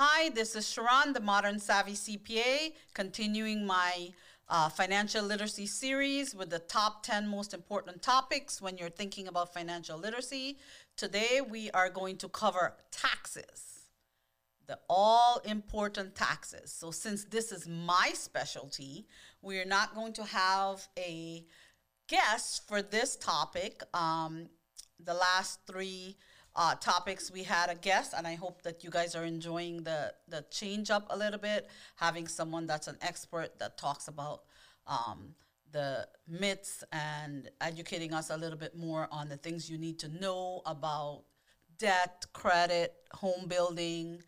Hi, this is Sharon, the Modern Savvy CPA, continuing my uh, financial literacy series with the top 10 most important topics when you're thinking about financial literacy. Today, we are going to cover taxes, the all important taxes. So, since this is my specialty, we are not going to have a guest for this topic. Um, the last three uh, topics we had a guest and i hope that you guys are enjoying the the change up a little bit having someone that's an expert that talks about um, the myths and educating us a little bit more on the things you need to know about debt credit home building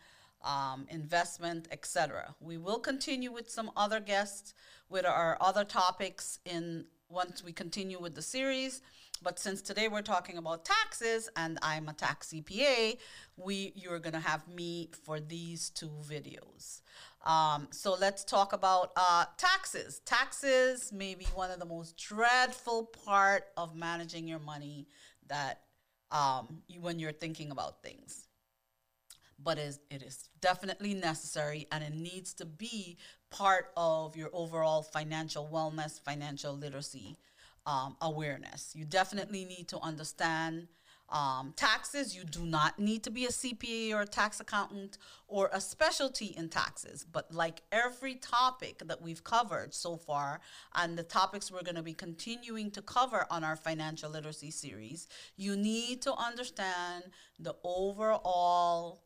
um, investment etc we will continue with some other guests with our other topics in once we continue with the series but since today we're talking about taxes and I'm a tax CPA, we you're gonna have me for these two videos. Um, so let's talk about uh, taxes. Taxes may be one of the most dreadful part of managing your money that um, you, when you're thinking about things. But it is, it is definitely necessary and it needs to be part of your overall financial wellness, financial literacy um, awareness. You definitely need to understand um, taxes. You do not need to be a CPA or a tax accountant or a specialty in taxes. But like every topic that we've covered so far, and the topics we're going to be continuing to cover on our financial literacy series, you need to understand the overall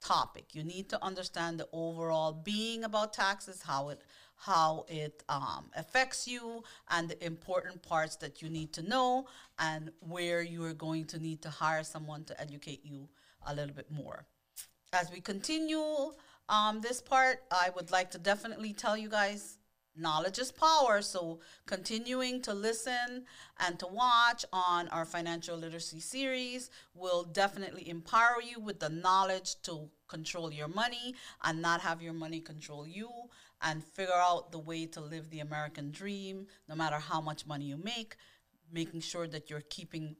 topic. You need to understand the overall being about taxes, how it how it um, affects you and the important parts that you need to know and where you are going to need to hire someone to educate you a little bit more. As we continue um, this part, I would like to definitely tell you guys knowledge is power. So, continuing to listen and to watch on our financial literacy series will definitely empower you with the knowledge to control your money and not have your money control you and figure out the way to live the American dream, no matter how much money you make, making sure that you're keeping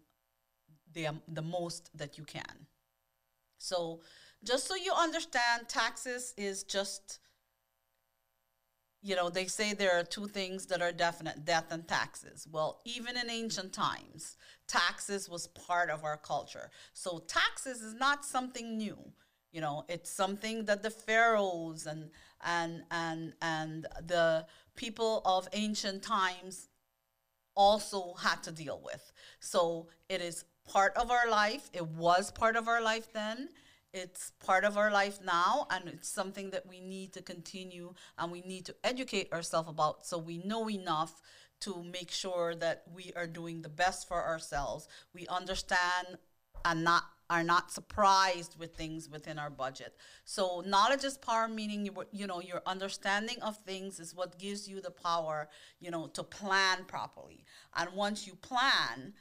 the, um, the most that you can. So, just so you understand, taxes is just, you know, they say there are two things that are definite death and taxes. Well, even in ancient times, taxes was part of our culture. So, taxes is not something new. You know, it's something that the pharaohs and and and and the people of ancient times also had to deal with. So it is part of our life. It was part of our life then. It's part of our life now, and it's something that we need to continue and we need to educate ourselves about so we know enough to make sure that we are doing the best for ourselves. We understand and not are not surprised with things within our budget. So knowledge is power, meaning you, you know your understanding of things is what gives you the power, you know, to plan properly. And once you plan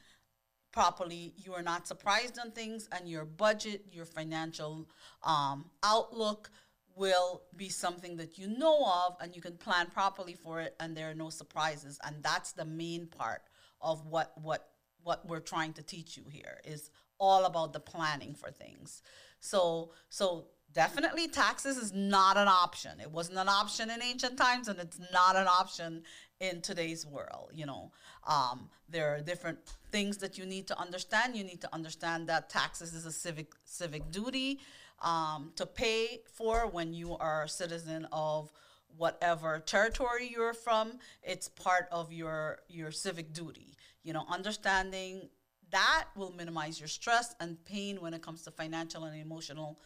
properly, you are not surprised on things, and your budget, your financial um, outlook will be something that you know of and you can plan properly for it and there are no surprises and that's the main part of what what what we're trying to teach you here is all about the planning for things. So so definitely taxes is not an option. It wasn't an option in ancient times and it's not an option in today's world, you know. Um, there are different things that you need to understand. You need to understand that taxes is a civic civic duty um, to pay for when you are a citizen of whatever territory you're from it's part of your your civic duty you know understanding that will minimize your stress and pain when it comes to financial and emotional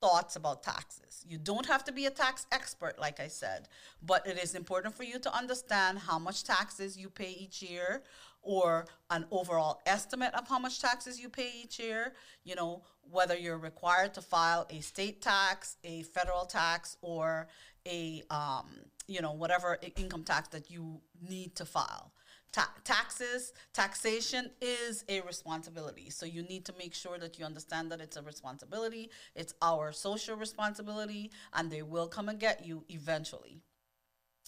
thoughts about taxes. You don't have to be a tax expert, like I said, but it is important for you to understand how much taxes you pay each year or an overall estimate of how much taxes you pay each year. You know, whether you're required to file a state tax, a federal tax, or a, um, you know, whatever income tax that you need to file. Ta- taxes, taxation is a responsibility. So you need to make sure that you understand that it's a responsibility. It's our social responsibility, and they will come and get you eventually.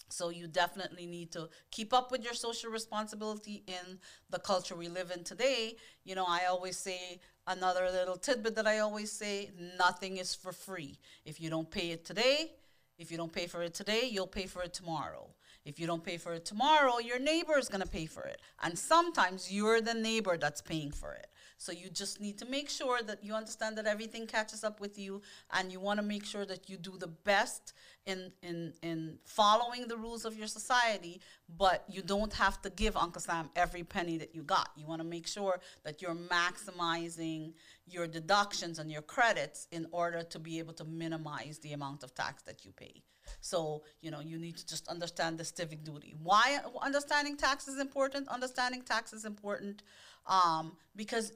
So you definitely need to keep up with your social responsibility in the culture we live in today. You know, I always say another little tidbit that I always say, nothing is for free. If you don't pay it today, if you don't pay for it today, you'll pay for it tomorrow. If you don't pay for it tomorrow, your neighbor is going to pay for it. And sometimes you're the neighbor that's paying for it. So you just need to make sure that you understand that everything catches up with you and you want to make sure that you do the best in in in following the rules of your society, but you don't have to give Uncle Sam every penny that you got. You want to make sure that you're maximizing your deductions and your credits in order to be able to minimize the amount of tax that you pay. So, you know, you need to just understand the civic duty. Why understanding tax is important? Understanding tax is important um, because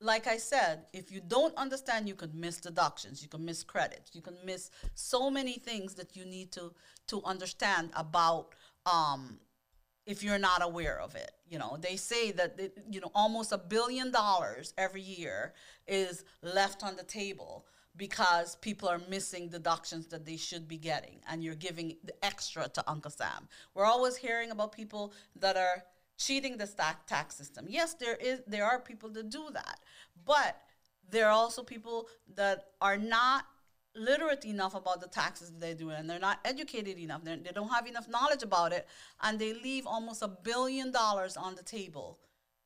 like I said, if you don't understand, you could miss deductions, you can miss credits, you can miss so many things that you need to to understand about um, if you're not aware of it. You know, they say that you know almost a billion dollars every year is left on the table because people are missing deductions that they should be getting, and you're giving the extra to Uncle Sam. We're always hearing about people that are cheating the stack tax system. Yes, there is there are people that do that, but there are also people that are not literate enough about the taxes that they do and they're not educated enough they're, they do not have enough knowledge about it and they leave almost a billion dollars on the table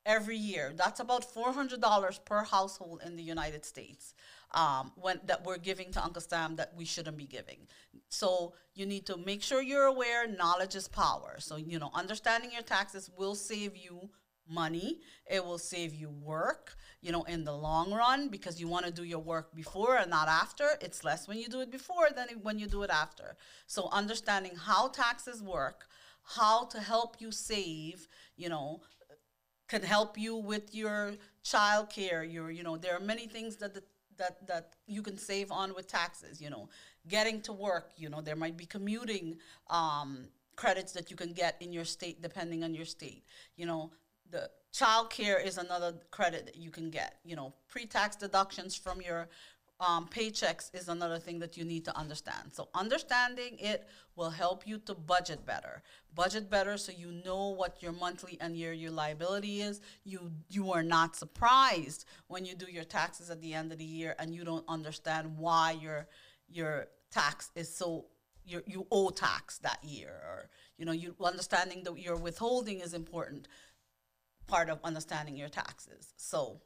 every year that's about $400 per household in the united states um, when that we're giving to Uncle Sam that we shouldn't be giving. So you need to make sure you're aware. Knowledge is power. So you know, understanding your taxes will save you money. It will save you work. You know, in the long run, because you want to do your work before and not after. It's less when you do it before than when you do it after. So understanding how taxes work, how to help you save. You know, can help you with your child care your you know there are many things that the that that you can save on with taxes you know. Getting to work you know there might be commuting um, credits that you can get in your state depending on your state. You know the child care is another credit that you can get you know pre-tax deductions from your um, paychecks is another thing that you need to understand. So understanding it will help you to budget better. Budget better so you know what your monthly and your liability is. You you are not surprised when you do your taxes at the end of the year and you don't understand why your your tax is so you you owe tax that year or you know you understanding that your withholding is important part of understanding your taxes. So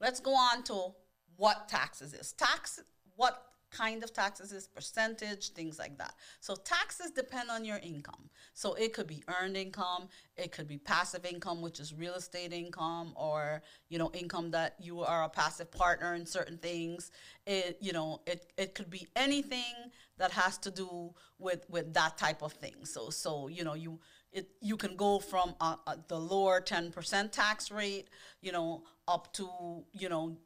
let's go on to what taxes is. Tax, what kind of taxes is, percentage, things like that. So taxes depend on your income. So it could be earned income, it could be passive income, which is real estate income, or you know, income that you are a passive partner in certain things. It you know, it, it could be anything that has to do with with that type of thing. So so you know you it you can go from uh, uh, the lower 10% tax rate, you know, up to you know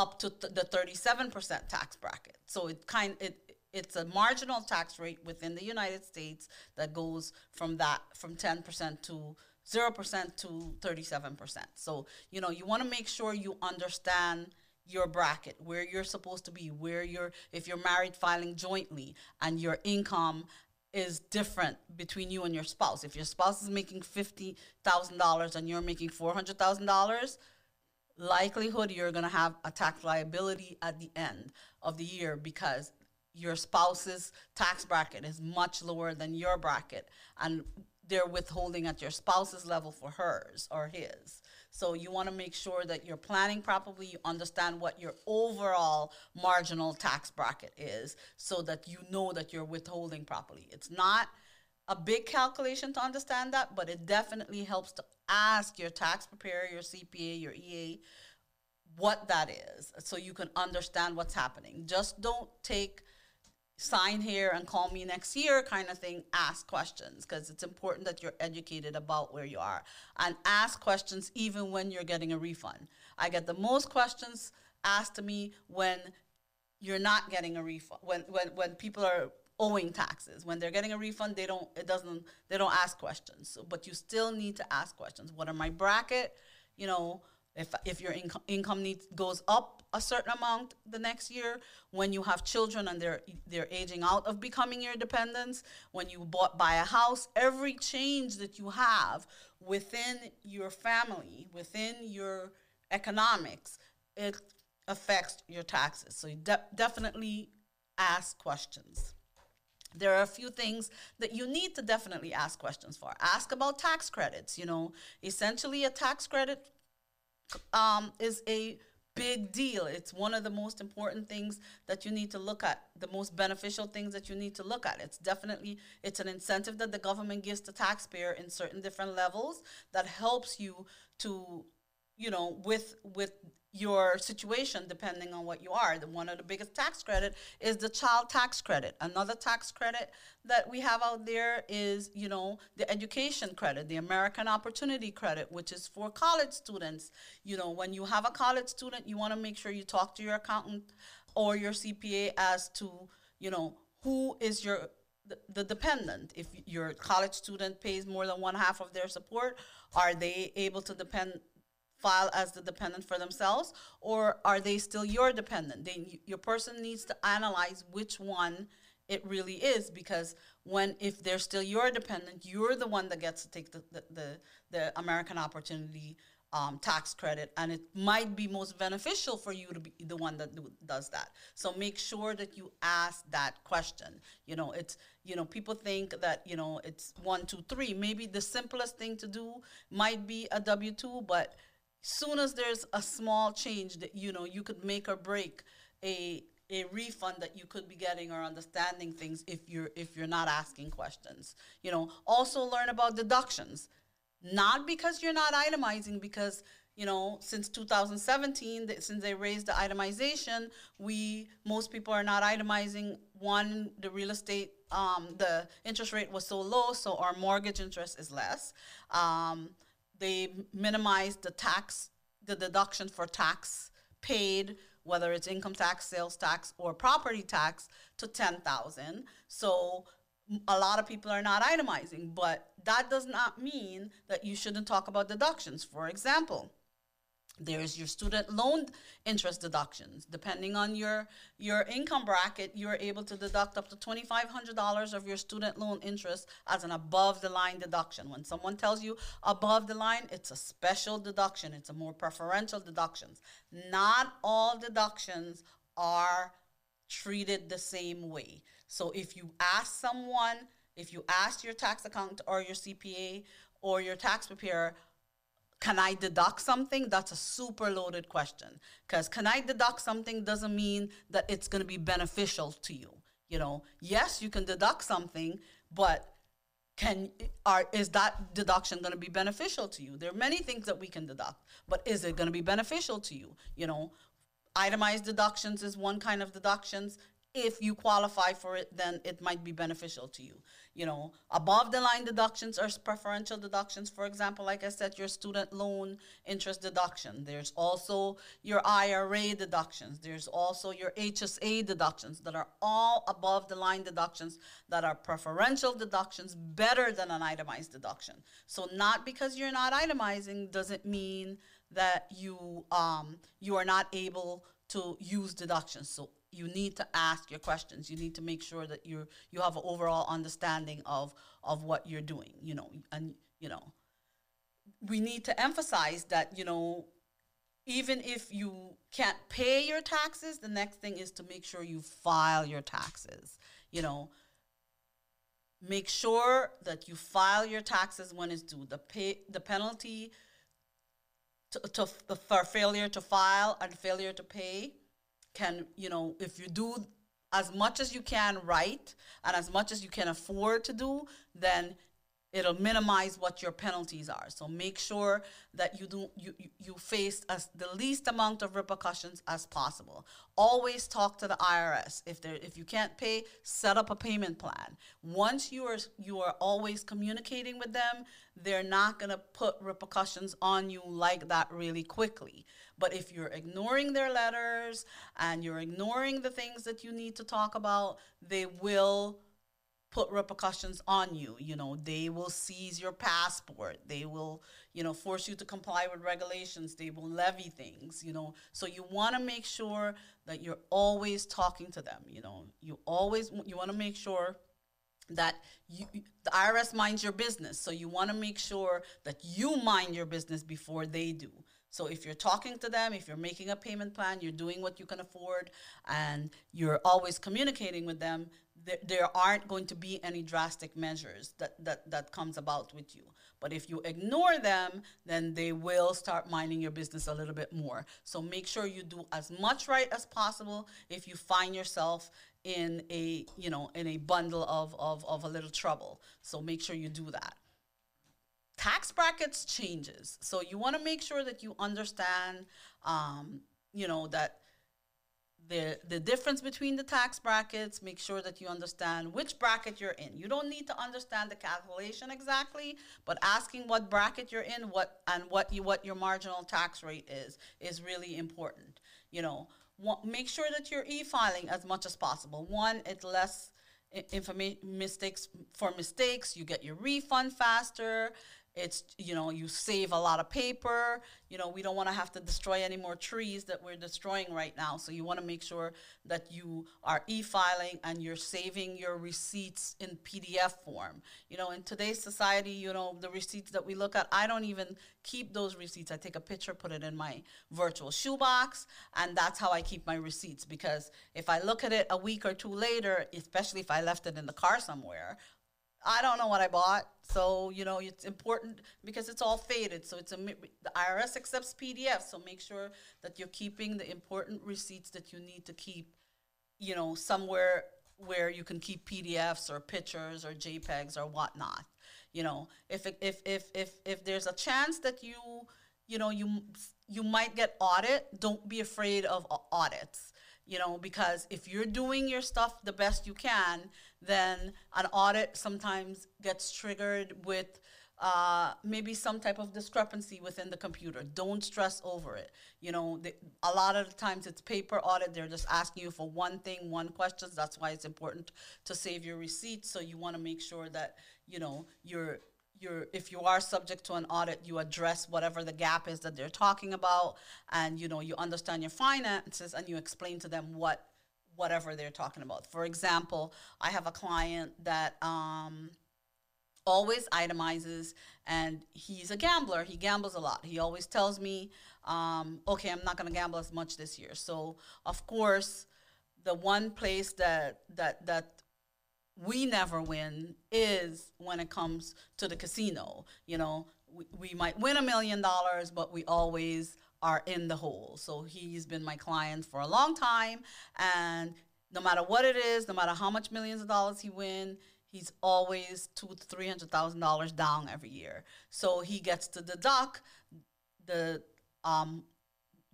up to th- the 37% tax bracket. So it kind it it's a marginal tax rate within the United States that goes from that from 10% to 0% to 37%. So, you know, you want to make sure you understand your bracket, where you're supposed to be, where you're if you're married filing jointly and your income is different between you and your spouse. If your spouse is making $50,000 and you're making $400,000, likelihood you're going to have a tax liability at the end of the year because your spouse's tax bracket is much lower than your bracket and they're withholding at your spouse's level for hers or his. So you want to make sure that you're planning properly, you understand what your overall marginal tax bracket is so that you know that you're withholding properly. It's not a big calculation to understand that, but it definitely helps to ask your tax preparer, your CPA, your EA, what that is so you can understand what's happening. Just don't take sign here and call me next year kind of thing. Ask questions because it's important that you're educated about where you are and ask questions even when you're getting a refund. I get the most questions asked to me when you're not getting a refund, when, when, when people are owing taxes. When they're getting a refund, they don't it doesn't they don't ask questions. So, but you still need to ask questions. What are my bracket? You know, if if your income income needs goes up a certain amount the next year, when you have children and they're they're aging out of becoming your dependents, when you bought buy a house, every change that you have within your family, within your economics, it affects your taxes. So you de- definitely ask questions. There are a few things that you need to definitely ask questions for. Ask about tax credits. You know, essentially, a tax credit um, is a big deal. It's one of the most important things that you need to look at, the most beneficial things that you need to look at. It's definitely it's an incentive that the government gives to taxpayer in certain different levels that helps you to you know with with your situation depending on what you are. The, one of the biggest tax credit is the child tax credit. Another tax credit that we have out there is, you know, the education credit, the American Opportunity Credit, which is for college students. You know, when you have a college student, you want to make sure you talk to your accountant or your CPA as to, you know, who is your the, the dependent. If your college student pays more than one half of their support, are they able to depend file as the dependent for themselves or are they still your dependent? They, your person needs to analyze which one it really is because when if they're still your dependent you're the one that gets to take the, the, the, the american opportunity um, tax credit and it might be most beneficial for you to be the one that do, does that. So make sure that you ask that question. You know it's you know people think that you know it's one two three. Maybe the simplest thing to do might be a w2 but soon as there's a small change that you know you could make or break a a refund that you could be getting or understanding things if you're if you're not asking questions. You know also learn about deductions. Not because you're not itemizing because you know since 2017 since they raised the itemization we most people are not itemizing. One the real estate um, the interest rate was so low so our mortgage interest is less. Um, they minimize the tax, the deduction for tax paid, whether it's income tax, sales tax, or property tax, to ten thousand. So a lot of people are not itemizing, but that does not mean that you shouldn't talk about deductions. For example, there's your student loan interest deductions. Depending on your your income bracket, you're able to deduct up to $2,500 of your student loan interest as an above the line deduction. When someone tells you above the line, it's a special deduction. It's a more preferential deductions. Not all deductions are treated the same way. So if you ask someone, if you ask your tax accountant or your CPA or your tax preparer, can I deduct something? That's a super loaded question. Because can I deduct something doesn't mean that it's going to be beneficial to you. You know, yes, you can deduct something, but can are is that deduction going to be beneficial to you? There are many things that we can deduct, but is it going to be beneficial to you? You know, itemized deductions is one kind of deductions if you qualify for it, then it might be beneficial to you. You know, above the line deductions are preferential deductions. For example, like I said, your student loan interest deduction. There's also your IRA deductions. There's also your HSA deductions that are all above the line deductions that are preferential deductions better than an itemized deduction. So not because you're not itemizing doesn't mean that you um, you are not able to use deductions. So you need to ask your questions. You need to make sure that you you have an overall understanding of of what you're doing. You know, and you know, we need to emphasize that you know, even if you can't pay your taxes, the next thing is to make sure you file your taxes. You know, make sure that you file your taxes when it's due. The pay the penalty to, to for failure to file and failure to pay can, you know, if you do as much as you can right and as much as you can afford to do, then it'll minimize what your penalties are. So make sure that you do you you, face as the least amount of repercussions as possible. Always talk to the IRS. If there if you can't pay, set up a payment plan. Once you are you are always communicating with them, they're not going to put repercussions on you like that really quickly. But if you're ignoring their letters and you're ignoring the things that you need to talk about, they will put repercussions on you. You know, they will seize your passport. They will, you know, force you to comply with regulations. They will levy things, you know. So you want to make sure that you're always talking to them, you know. You always you want to make sure that you, the IRS minds your business. So you want to make sure that you mind your business before they do. So if you're talking to them, if you're making a payment plan, you're doing what you can afford, and you're always communicating with them, there, there aren't going to be any drastic measures that, that, that comes about with you. But if you ignore them, then they will start minding your business a little bit more. So make sure you do as much right as possible if you find yourself in a, you know, in a bundle of, of, of a little trouble. So make sure you do that tax brackets changes so you want to make sure that you understand um, you know that the the difference between the tax brackets make sure that you understand which bracket you're in. You don't need to understand the calculation exactly but asking what bracket you're in what and what you what your marginal tax rate is is really important. You know make sure that you're e-filing as much as possible. One it's less information mistakes for mistakes you get your refund faster it's you know you save a lot of paper. You know we don't want to have to destroy any more trees that we're destroying right now. So you want to make sure that you are e-filing and you're saving your receipts in pdf form. You know in today's society you know the receipts that we look at i don't even keep those receipts. I take a picture put it in my virtual shoebox and that's how i keep my receipts. Because if i look at it a week or two later especially if i left it in the car somewhere I don't know what I bought. So, you know, it's important because it's all faded. So it's a, the IRS accepts PDF. So make sure that you're keeping the important receipts that you need to keep, you know, somewhere where you can keep PDFs or pictures or JPEGs or whatnot. You know, if, if, if, if, if there's a chance that you, you know, you, you might get audit, don't be afraid of audits you know, because if you're doing your stuff the best you can, then an audit sometimes gets triggered with uh, maybe some type of discrepancy within the computer. Don't stress over it. You know, the, a lot of the times it's paper audit. They're just asking you for one thing, one question. That's why it's important to save your receipts. So you want to make sure that you know you're you're if you are subject to an audit you address whatever the gap is that they're talking about and you know you understand your finances and you explain to them what whatever they're talking about. For example i have a client that um, always itemizes and he's a gambler. He gambles a lot. He always tells me um, okay i'm not going to gamble as much this year. So of course the one place that that that we never win is when it comes to the casino. You know, we, we might win a million dollars, but we always are in the hole. So he's been my client for a long time, and no matter what it is, no matter how much millions of dollars he win, he's always two three hundred thousand dollars down every year. So he gets to deduct the um,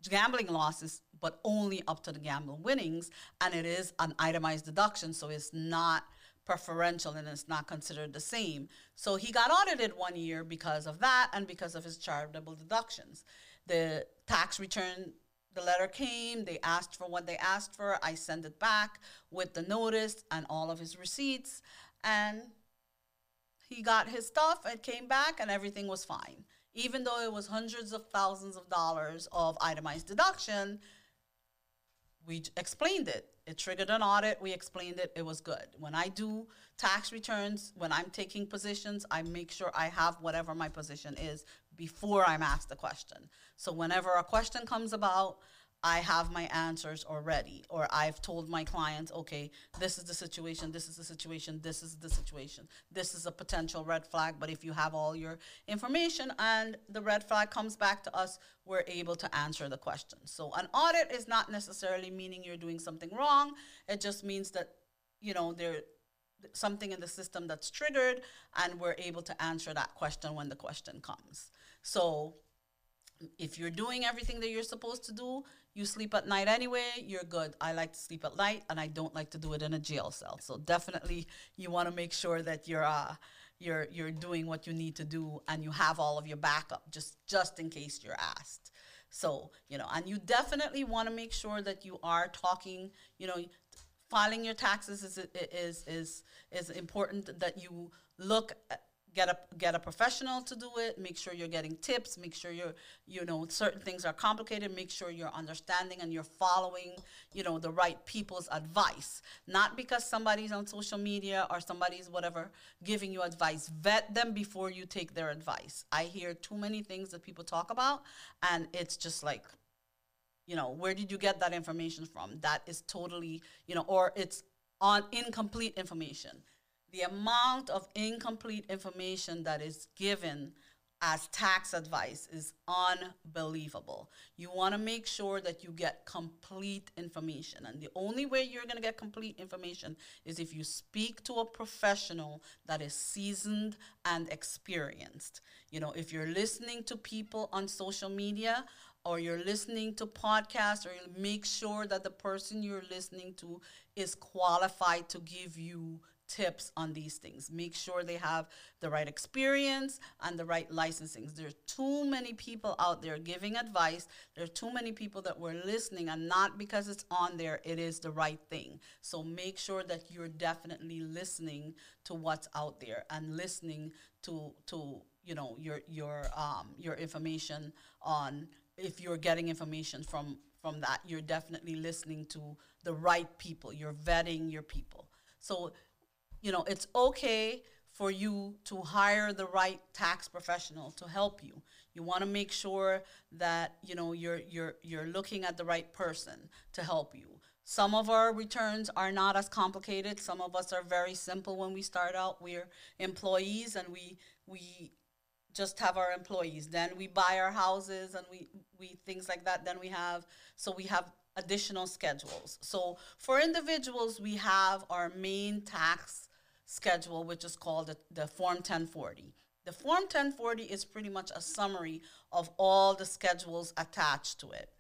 gambling losses, but only up to the gambling winnings, and it is an itemized deduction, so it's not preferential and it's not considered the same. So he got audited one year because of that and because of his charitable deductions. The tax return, the letter came, they asked for what they asked for. I sent it back with the notice and all of his receipts. And he got his stuff and came back and everything was fine. Even though it was hundreds of thousands of dollars of itemized deduction, we explained it. It triggered an audit. We explained it. It was good. When I do tax returns, when I'm taking positions, I make sure I have whatever my position is before I'm asked the question. So whenever a question comes about, I have my answers already, or I've told my clients, okay, this is the situation, this is the situation, this is the situation, this is a potential red flag. But if you have all your information and the red flag comes back to us, we're able to answer the question. So an audit is not necessarily meaning you're doing something wrong. It just means that, you know, there something in the system that's triggered and we're able to answer that question when the question comes. So if you're doing everything that you're supposed to do, you sleep at night anyway, you're good. I like to sleep at night and I don't like to do it in a jail cell. So definitely you want to make sure that you're uh, you're you're doing what you need to do and you have all of your backup just just in case you're asked. So, you know, and you definitely want to make sure that you are talking, you know, filing your taxes is is is is important that you look at, get a get a professional to do it make sure you're getting tips make sure you're you know certain things are complicated make sure you're understanding and you're following you know the right people's advice. Not because somebody's on social media or somebody's whatever giving you advice. Vet them before you take their advice. I hear too many things that people talk about and it's just like you know where did you get that information from? That is totally you know or it's on incomplete information the amount of incomplete information that is given as tax advice is unbelievable. You want to make sure that you get complete information. And the only way you're going to get complete information is if you speak to a professional that is seasoned and experienced. You know, if you're listening to people on social media or you're listening to podcasts, or you make sure that the person you're listening to is qualified to give you tips on these things. Make sure they have the right experience and the right licensing. There's too many people out there giving advice. There's too many people that were listening, and not because it's on there, it is the right thing. So make sure that you're definitely listening to what's out there and listening to to you know your your um your information on if you're getting information from from that you're definitely listening to the right people you're vetting your people so you know, it's okay for you to hire the right tax professional to help you. You want to make sure that, you know, you're you're you're looking at the right person to help you. Some of our returns are not as complicated. Some of us are very simple when we start out. We're employees and we we just have our employees. Then we buy our houses and we we things like that. Then we have so we have additional schedules. So for individuals, we have our main tax schedule, which is called the, the Form 1040. The Form 1040 is pretty much a summary of all the schedules attached to it.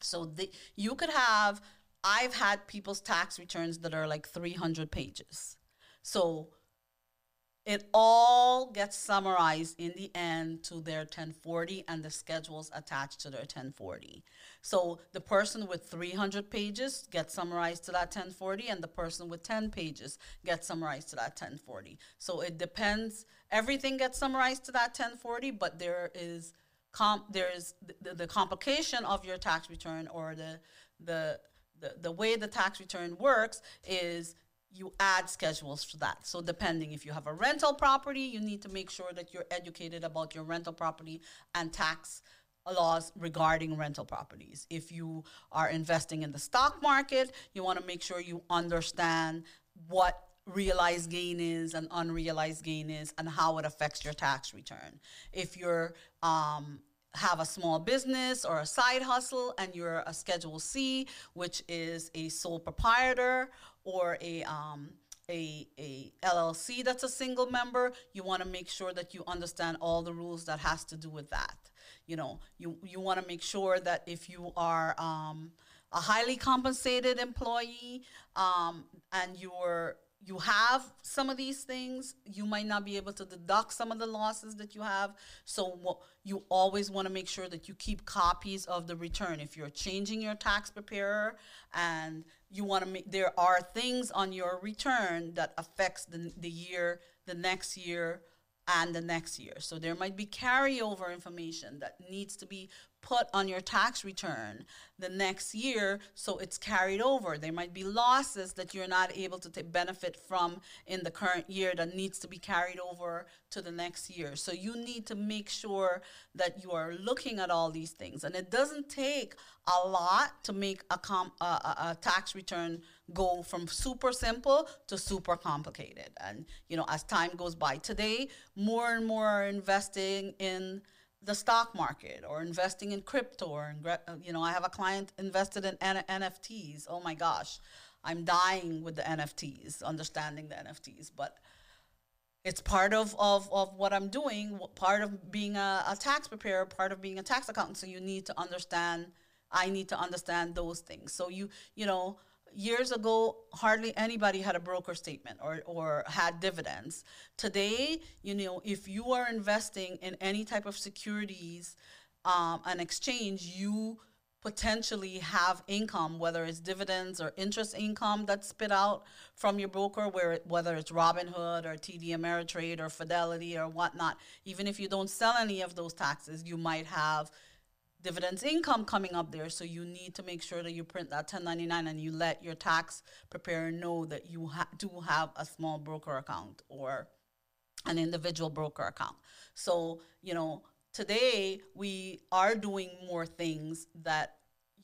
So the, you could have, I've had people's tax returns that are like 300 pages. So it all gets summarized in the end to their 1040 and the schedules attached to their 1040. So the person with 300 pages gets summarized to that 1040 and the person with 10 pages gets summarized to that 1040. So it depends everything gets summarized to that 1040 but there is comp there is the, the complication of your tax return or the the the, the way the tax return works is you add schedules to that. So depending if you have a rental property, you need to make sure that you're educated about your rental property and tax laws regarding rental properties. If you are investing in the stock market, you want to make sure you understand what realized gain is and unrealized gain is and how it affects your tax return. If you're um, have a small business or a side hustle and you're a Schedule C, which is a sole proprietor or a um, a, a LLC that's a single member, you want to make sure that you understand all the rules that has to do with that. You know, you, you want to make sure that if you are um, a highly compensated employee um, and you're you have some of these things, you might not be able to deduct some of the losses that you have. So you always want to make sure that you keep copies of the return. If you're changing your tax preparer and you want to make, there are things on your return that affects the, the year, the next year, and the next year. So there might be carryover information that needs to be put on your tax return the next year so it's carried over. There might be losses that you're not able to benefit from in the current year that needs to be carried over to the next year. So you need to make sure that you are looking at all these things. And it doesn't take a lot to make a, com- a, a, a tax return go from super simple to super complicated. And you know, as time goes by, today more and more are investing in the stock market or investing in crypto or uh, you know i have a client invested in N- nfts oh my gosh. I'm dying with the nfts understanding the nfts but it's part of, of, of what i'm doing part of being a, a tax preparer part of being a tax accountant. So you need to understand i need to understand those things. So you you know years ago hardly anybody had a broker statement or, or had dividends today you know if you are investing in any type of securities um, an exchange you potentially have income, whether it's dividends or interest income that's spit out from your broker, where it, whether it's Robinhood or TD Ameritrade or Fidelity or whatnot. Even if you don't sell any of those taxes, you might have dividends income coming up there. So you need to make sure that you print that 1099 and you let your tax preparer know that you ha- do have a small broker account or an individual broker account. So, you know, today we are doing more things that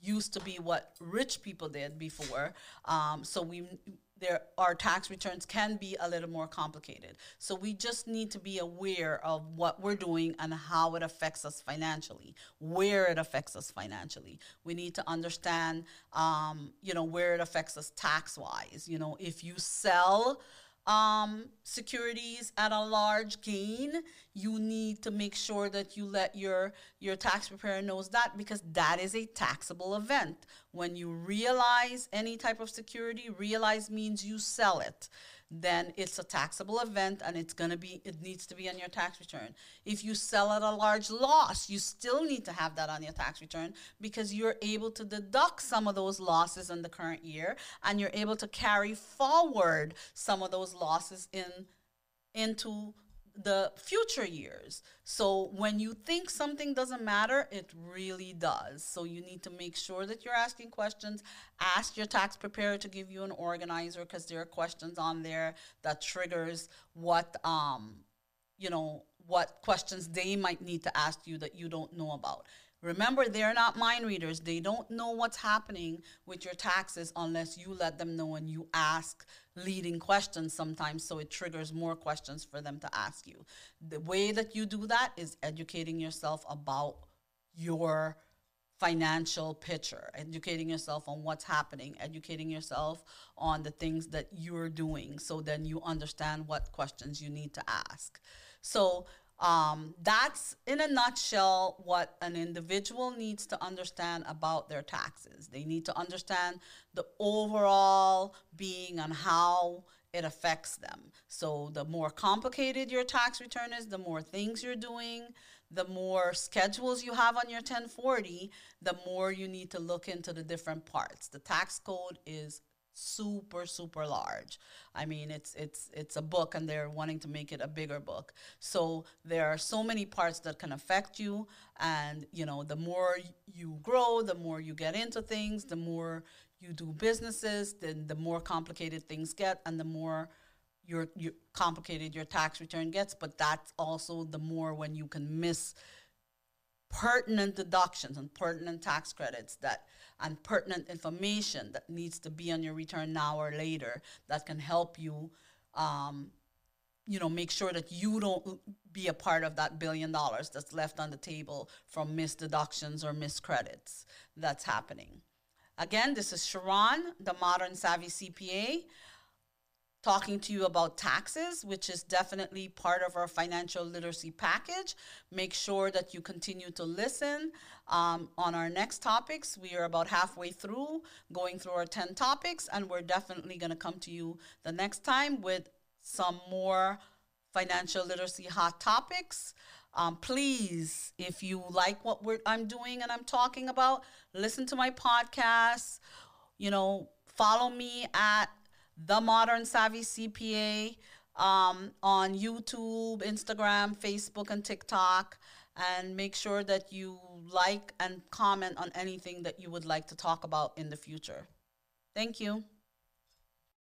used to be what rich people did before. Um, so we there our tax returns can be a little more complicated. So we just need to be aware of what we're doing and how it affects us financially, where it affects us financially. We need to understand, um, you know, where it affects us tax wise. You know, if you sell um, securities at a large gain, you need to make sure that you let your your tax preparer knows that because that is a taxable event. When you realize any type of security, realize means you sell it then it's a taxable event and it's going to be it needs to be on your tax return. If you sell at a large loss you still need to have that on your tax return because you're able to deduct some of those losses in the current year and you're able to carry forward some of those losses in into the future years. So when you think something doesn't matter, it really does. So you need to make sure that you're asking questions. Ask your tax preparer to give you an organizer because there are questions on there that triggers what um you know what questions they might need to ask you that you don't know about. Remember, they're not mind readers. They don't know what's happening with your taxes unless you let them know and you ask leading questions sometimes so it triggers more questions for them to ask you. The way that you do that is educating yourself about your financial picture, educating yourself on what's happening, educating yourself on the things that you're doing so then you understand what questions you need to ask. So um, that's in a nutshell what an individual needs to understand about their taxes. They need to understand the overall being and how it affects them. So, the more complicated your tax return is, the more things you're doing, the more schedules you have on your 1040, the more you need to look into the different parts. The tax code is super super large. I mean it's it's it's a book and they're wanting to make it a bigger book. So there are so many parts that can affect you and you know the more you grow the more you get into things the more you do businesses then the more complicated things get and the more your, your complicated your tax return gets. But that's also the more when you can miss pertinent deductions and pertinent tax credits that and pertinent information that needs to be on your return now or later that can help you um, you know make sure that you don't be a part of that billion dollars that's left on the table from missed deductions or missed credits that's happening. Again this is sharon the modern savvy cpa talking to you about taxes, which is definitely part of our financial literacy package. Make sure that you continue to listen um, on our next topics. We are about halfway through going through our 10 topics, and we're definitely going to come to you the next time with some more financial literacy hot topics. Um, please, if you like what I'm doing and I'm talking about, listen to my podcast. You know, follow me at the Modern Savvy CPA um, on YouTube, Instagram, Facebook, and TikTok. And make sure that you like and comment on anything that you would like to talk about in the future. Thank you.